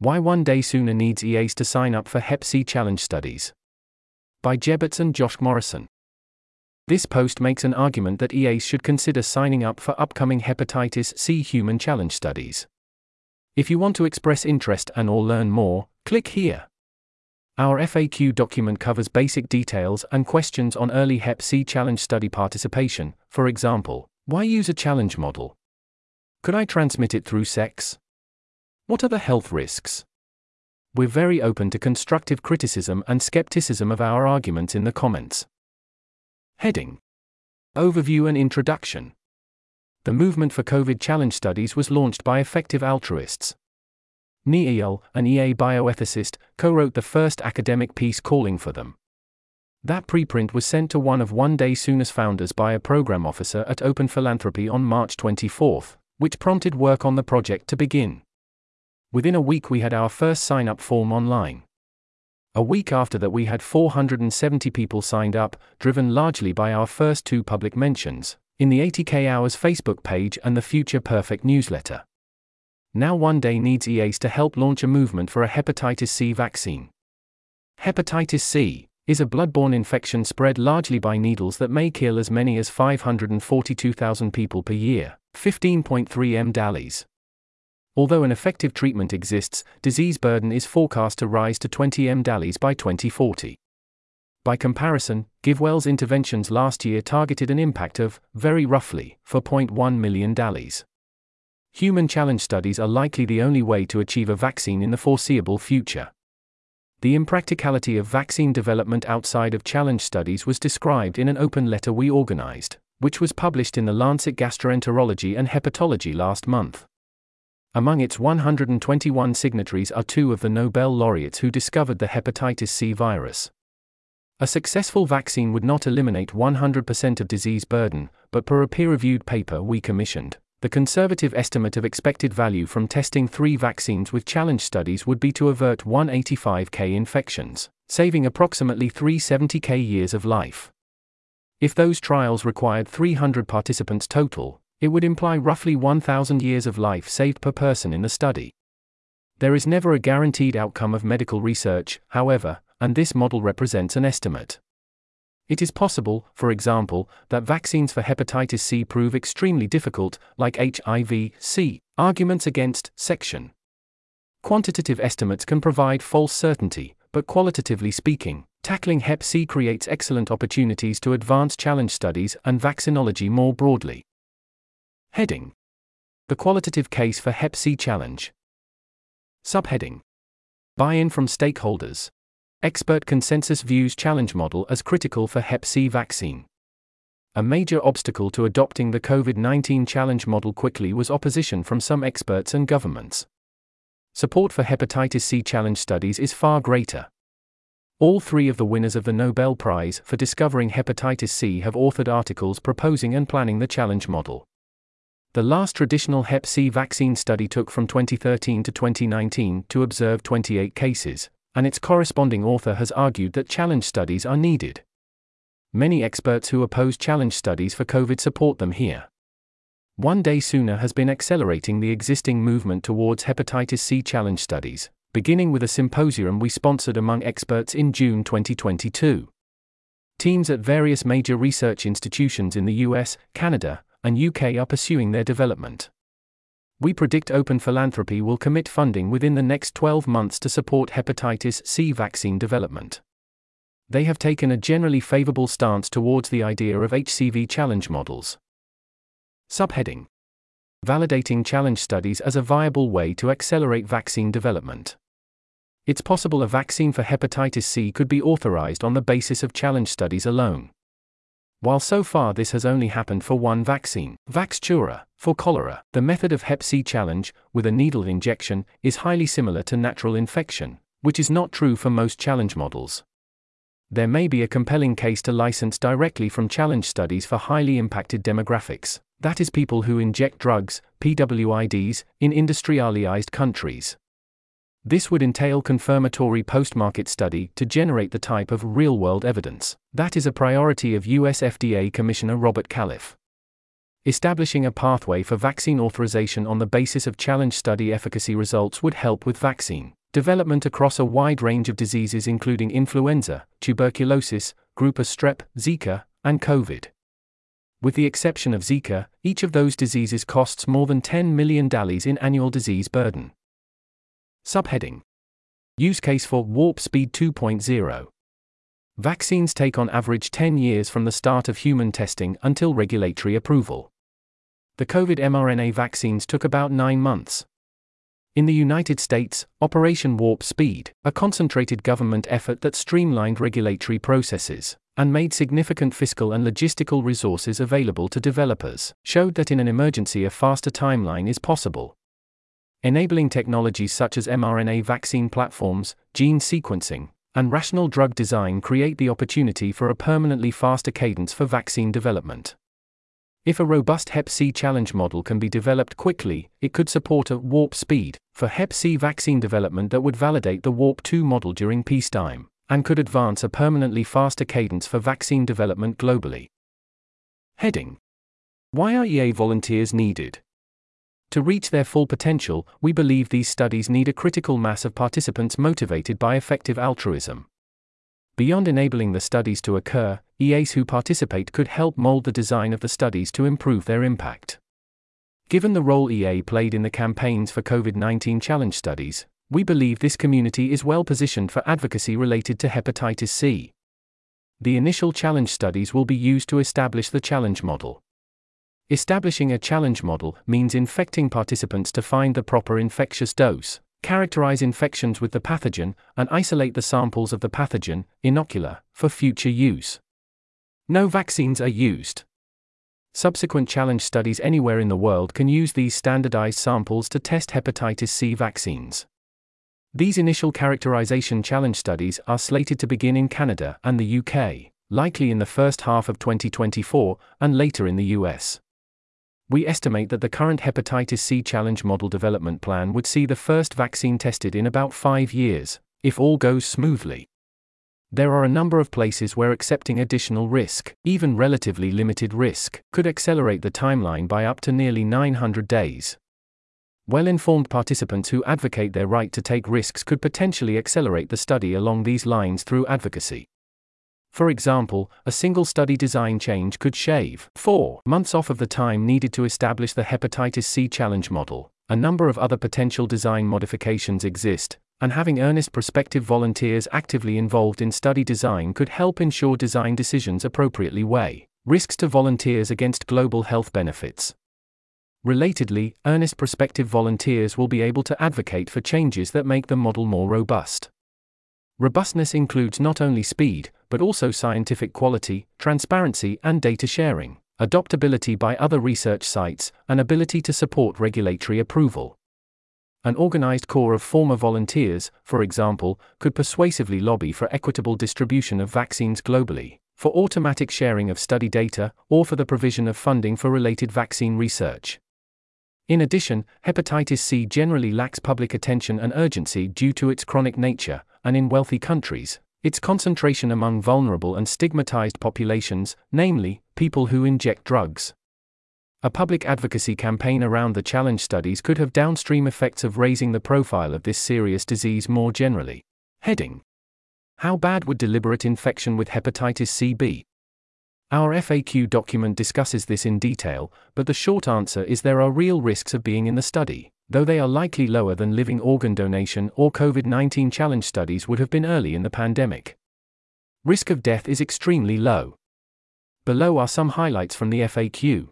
Why One Day Sooner Needs EAs to Sign Up for Hep C Challenge Studies. By jeberts and Josh Morrison. This post makes an argument that EAs should consider signing up for upcoming hepatitis C human challenge studies. If you want to express interest and or learn more, click here. Our FAQ document covers basic details and questions on early Hep C challenge study participation. For example, why use a challenge model? Could I transmit it through sex? What are the health risks? We're very open to constructive criticism and skepticism of our arguments in the comments. Heading Overview and Introduction The movement for COVID challenge studies was launched by effective altruists. Nir Eyal, an EA bioethicist, co wrote the first academic piece calling for them. That preprint was sent to one of One Day Sooner's founders by a program officer at Open Philanthropy on March 24, which prompted work on the project to begin. Within a week, we had our first sign up form online. A week after that, we had 470 people signed up, driven largely by our first two public mentions in the 80K Hours Facebook page and the Future Perfect newsletter. Now, One Day needs EAs to help launch a movement for a hepatitis C vaccine. Hepatitis C is a bloodborne infection spread largely by needles that may kill as many as 542,000 people per year, 15.3 M. DALYs. Although an effective treatment exists, disease burden is forecast to rise to 20 mDALYs by 2040. By comparison, GiveWell's interventions last year targeted an impact of, very roughly, 4.1 million DALYs. Human challenge studies are likely the only way to achieve a vaccine in the foreseeable future. The impracticality of vaccine development outside of challenge studies was described in an open letter we organized, which was published in the Lancet Gastroenterology and Hepatology last month. Among its 121 signatories are two of the Nobel laureates who discovered the hepatitis C virus. A successful vaccine would not eliminate 100% of disease burden, but per a peer reviewed paper we commissioned, the conservative estimate of expected value from testing three vaccines with challenge studies would be to avert 185k infections, saving approximately 370k years of life. If those trials required 300 participants total, it would imply roughly 1,000 years of life saved per person in the study. There is never a guaranteed outcome of medical research, however, and this model represents an estimate. It is possible, for example, that vaccines for hepatitis see prove extremely difficult, like HIV C. Arguments against section. Quantitative estimates can provide false certainty, but qualitatively speaking, tackling Hep C creates excellent opportunities to advance challenge studies and vaccinology more broadly. Heading The Qualitative Case for Hep C Challenge. Subheading Buy in from stakeholders. Expert consensus views challenge model as critical for Hep C vaccine. A major obstacle to adopting the COVID 19 challenge model quickly was opposition from some experts and governments. Support for hepatitis C challenge studies is far greater. All three of the winners of the Nobel Prize for discovering hepatitis C have authored articles proposing and planning the challenge model. The last traditional Hep C vaccine study took from 2013 to 2019 to observe 28 cases, and its corresponding author has argued that challenge studies are needed. Many experts who oppose challenge studies for COVID support them here. One Day Sooner has been accelerating the existing movement towards hepatitis C challenge studies, beginning with a symposium we sponsored among experts in June 2022. Teams at various major research institutions in the US, Canada, and UK are pursuing their development. We predict Open Philanthropy will commit funding within the next 12 months to support hepatitis C vaccine development. They have taken a generally favorable stance towards the idea of HCV challenge models. Subheading Validating challenge studies as a viable way to accelerate vaccine development. It's possible a vaccine for hepatitis C could be authorized on the basis of challenge studies alone. While so far this has only happened for one vaccine, Vaxchora, for cholera, the method of Hep C challenge, with a needle injection, is highly similar to natural infection, which is not true for most challenge models. There may be a compelling case to license directly from challenge studies for highly impacted demographics, that is, people who inject drugs, PWIDs, in industrialized countries. This would entail confirmatory post market study to generate the type of real world evidence that is a priority of US FDA Commissioner Robert Califf. Establishing a pathway for vaccine authorization on the basis of challenge study efficacy results would help with vaccine development across a wide range of diseases including influenza, tuberculosis, group A strep, Zika, and COVID. With the exception of Zika, each of those diseases costs more than 10 million dollars in annual disease burden. Subheading Use case for Warp Speed 2.0 Vaccines take on average 10 years from the start of human testing until regulatory approval. The COVID mRNA vaccines took about 9 months. In the United States, Operation Warp Speed, a concentrated government effort that streamlined regulatory processes and made significant fiscal and logistical resources available to developers, showed that in an emergency a faster timeline is possible. Enabling technologies such as mRNA vaccine platforms, gene sequencing, and rational drug design create the opportunity for a permanently faster cadence for vaccine development. If a robust Hep C challenge model can be developed quickly, it could support a warp speed for Hep C vaccine development that would validate the Warp 2 model during peacetime and could advance a permanently faster cadence for vaccine development globally. Heading Why are EA volunteers needed? To reach their full potential, we believe these studies need a critical mass of participants motivated by effective altruism. Beyond enabling the studies to occur, EAs who participate could help mold the design of the studies to improve their impact. Given the role EA played in the campaigns for COVID 19 challenge studies, we believe this community is well positioned for advocacy related to hepatitis C. The initial challenge studies will be used to establish the challenge model. Establishing a challenge model means infecting participants to find the proper infectious dose, characterize infections with the pathogen, and isolate the samples of the pathogen, inocula, for future use. No vaccines are used. Subsequent challenge studies anywhere in the world can use these standardized samples to test hepatitis C vaccines. These initial characterization challenge studies are slated to begin in Canada and the UK, likely in the first half of 2024, and later in the US. We estimate that the current hepatitis C challenge model development plan would see the first vaccine tested in about five years, if all goes smoothly. There are a number of places where accepting additional risk, even relatively limited risk, could accelerate the timeline by up to nearly 900 days. Well informed participants who advocate their right to take risks could potentially accelerate the study along these lines through advocacy. For example, a single study design change could shave 4 months off of the time needed to establish the hepatitis C challenge model. A number of other potential design modifications exist, and having earnest prospective volunteers actively involved in study design could help ensure design decisions appropriately weigh risks to volunteers against global health benefits. Relatedly, earnest prospective volunteers will be able to advocate for changes that make the model more robust. Robustness includes not only speed, but also scientific quality, transparency, and data sharing, adoptability by other research sites, and ability to support regulatory approval. An organized core of former volunteers, for example, could persuasively lobby for equitable distribution of vaccines globally, for automatic sharing of study data, or for the provision of funding for related vaccine research. In addition, hepatitis C generally lacks public attention and urgency due to its chronic nature, and in wealthy countries, its concentration among vulnerable and stigmatized populations, namely, people who inject drugs. A public advocacy campaign around the challenge studies could have downstream effects of raising the profile of this serious disease more generally. Heading How bad would deliberate infection with hepatitis C be? Our FAQ document discusses this in detail, but the short answer is there are real risks of being in the study, though they are likely lower than living organ donation or COVID 19 challenge studies would have been early in the pandemic. Risk of death is extremely low. Below are some highlights from the FAQ.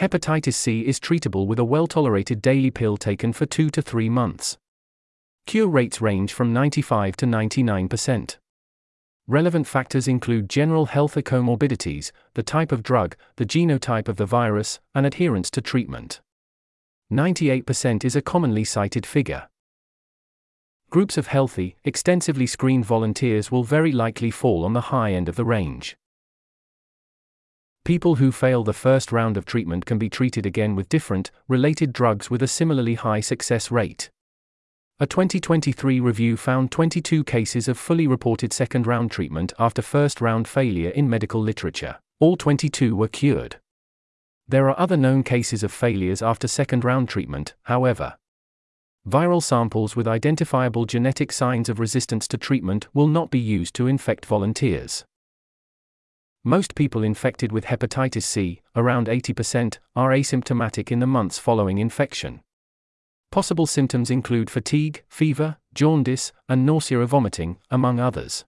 Hepatitis C is treatable with a well tolerated daily pill taken for 2 to 3 months. Cure rates range from 95 to 99%. Relevant factors include general health comorbidities, the type of drug, the genotype of the virus, and adherence to treatment. 98% is a commonly cited figure. Groups of healthy, extensively screened volunteers will very likely fall on the high end of the range. People who fail the first round of treatment can be treated again with different, related drugs with a similarly high success rate. A 2023 review found 22 cases of fully reported second round treatment after first round failure in medical literature. All 22 were cured. There are other known cases of failures after second round treatment, however. Viral samples with identifiable genetic signs of resistance to treatment will not be used to infect volunteers. Most people infected with hepatitis C, around 80%, are asymptomatic in the months following infection. Possible symptoms include fatigue, fever, jaundice, and nausea or vomiting, among others.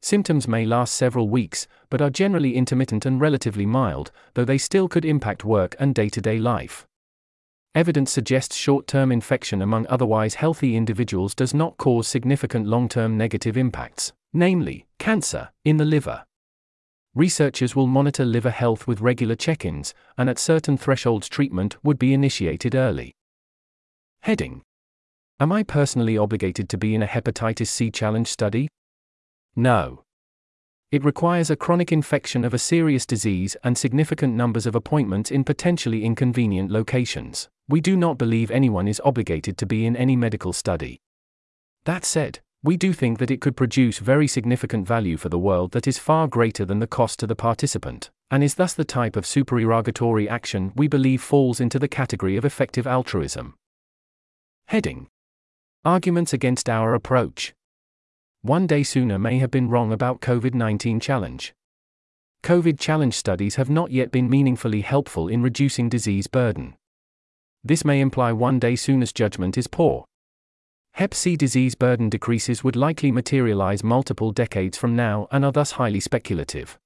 Symptoms may last several weeks, but are generally intermittent and relatively mild, though they still could impact work and day to day life. Evidence suggests short term infection among otherwise healthy individuals does not cause significant long term negative impacts, namely, cancer, in the liver. Researchers will monitor liver health with regular check ins, and at certain thresholds, treatment would be initiated early. Heading Am I personally obligated to be in a hepatitis C challenge study? No. It requires a chronic infection of a serious disease and significant numbers of appointments in potentially inconvenient locations. We do not believe anyone is obligated to be in any medical study. That said, we do think that it could produce very significant value for the world that is far greater than the cost to the participant, and is thus the type of supererogatory action we believe falls into the category of effective altruism. Heading Arguments against our approach. One day sooner may have been wrong about COVID 19 challenge. COVID challenge studies have not yet been meaningfully helpful in reducing disease burden. This may imply one day sooner's judgment is poor. Hep C disease burden decreases would likely materialize multiple decades from now and are thus highly speculative.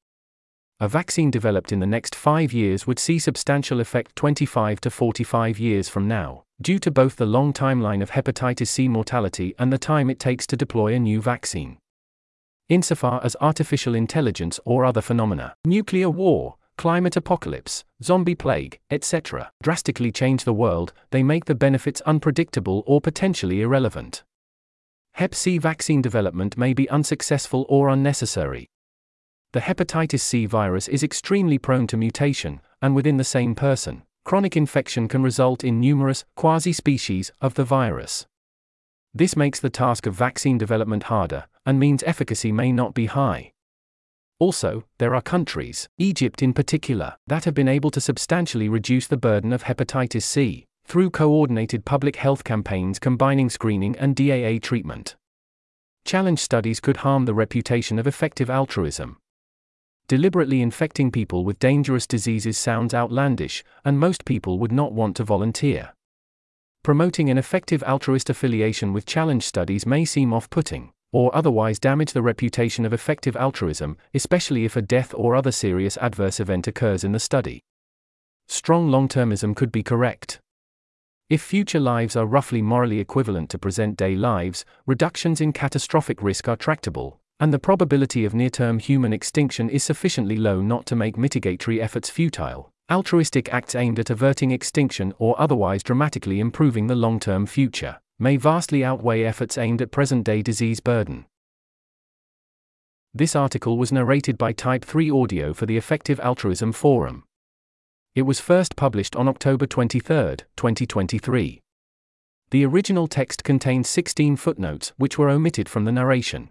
A vaccine developed in the next five years would see substantial effect 25 to 45 years from now due to both the long timeline of hepatitis C mortality and the time it takes to deploy a new vaccine. Insofar as artificial intelligence or other phenomena, nuclear war, climate apocalypse, zombie plague, etc., drastically change the world, they make the benefits unpredictable or potentially irrelevant. Hep C vaccine development may be unsuccessful or unnecessary. The hepatitis C virus is extremely prone to mutation, and within the same person, chronic infection can result in numerous quasi species of the virus. This makes the task of vaccine development harder, and means efficacy may not be high. Also, there are countries, Egypt in particular, that have been able to substantially reduce the burden of hepatitis C through coordinated public health campaigns combining screening and DAA treatment. Challenge studies could harm the reputation of effective altruism, Deliberately infecting people with dangerous diseases sounds outlandish, and most people would not want to volunteer. Promoting an effective altruist affiliation with challenge studies may seem off putting, or otherwise damage the reputation of effective altruism, especially if a death or other serious adverse event occurs in the study. Strong long termism could be correct. If future lives are roughly morally equivalent to present day lives, reductions in catastrophic risk are tractable, and the probability of near term human extinction is sufficiently low not to make mitigatory efforts futile. Altruistic acts aimed at averting extinction or otherwise dramatically improving the long term future may vastly outweigh efforts aimed at present day disease burden. This article was narrated by Type 3 Audio for the Effective Altruism Forum. It was first published on October 23, 2023. The original text contained 16 footnotes which were omitted from the narration.